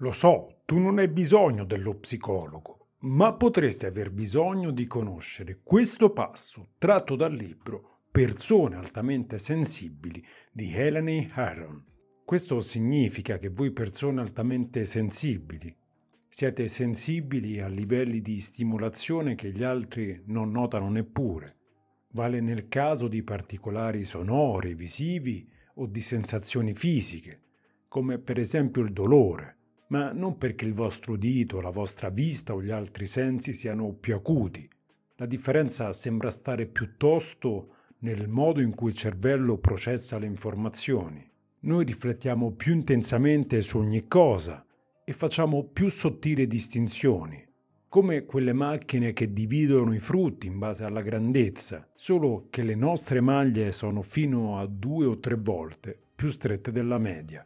Lo so, tu non hai bisogno dello psicologo, ma potresti aver bisogno di conoscere questo passo tratto dal libro Persone altamente sensibili di Helene Aron. Questo significa che voi persone altamente sensibili siete sensibili a livelli di stimolazione che gli altri non notano neppure. Vale nel caso di particolari sonori, visivi o di sensazioni fisiche, come per esempio il dolore, ma non perché il vostro udito, la vostra vista o gli altri sensi siano più acuti. La differenza sembra stare piuttosto nel modo in cui il cervello processa le informazioni. Noi riflettiamo più intensamente su ogni cosa e facciamo più sottili distinzioni, come quelle macchine che dividono i frutti in base alla grandezza, solo che le nostre maglie sono fino a due o tre volte più strette della media.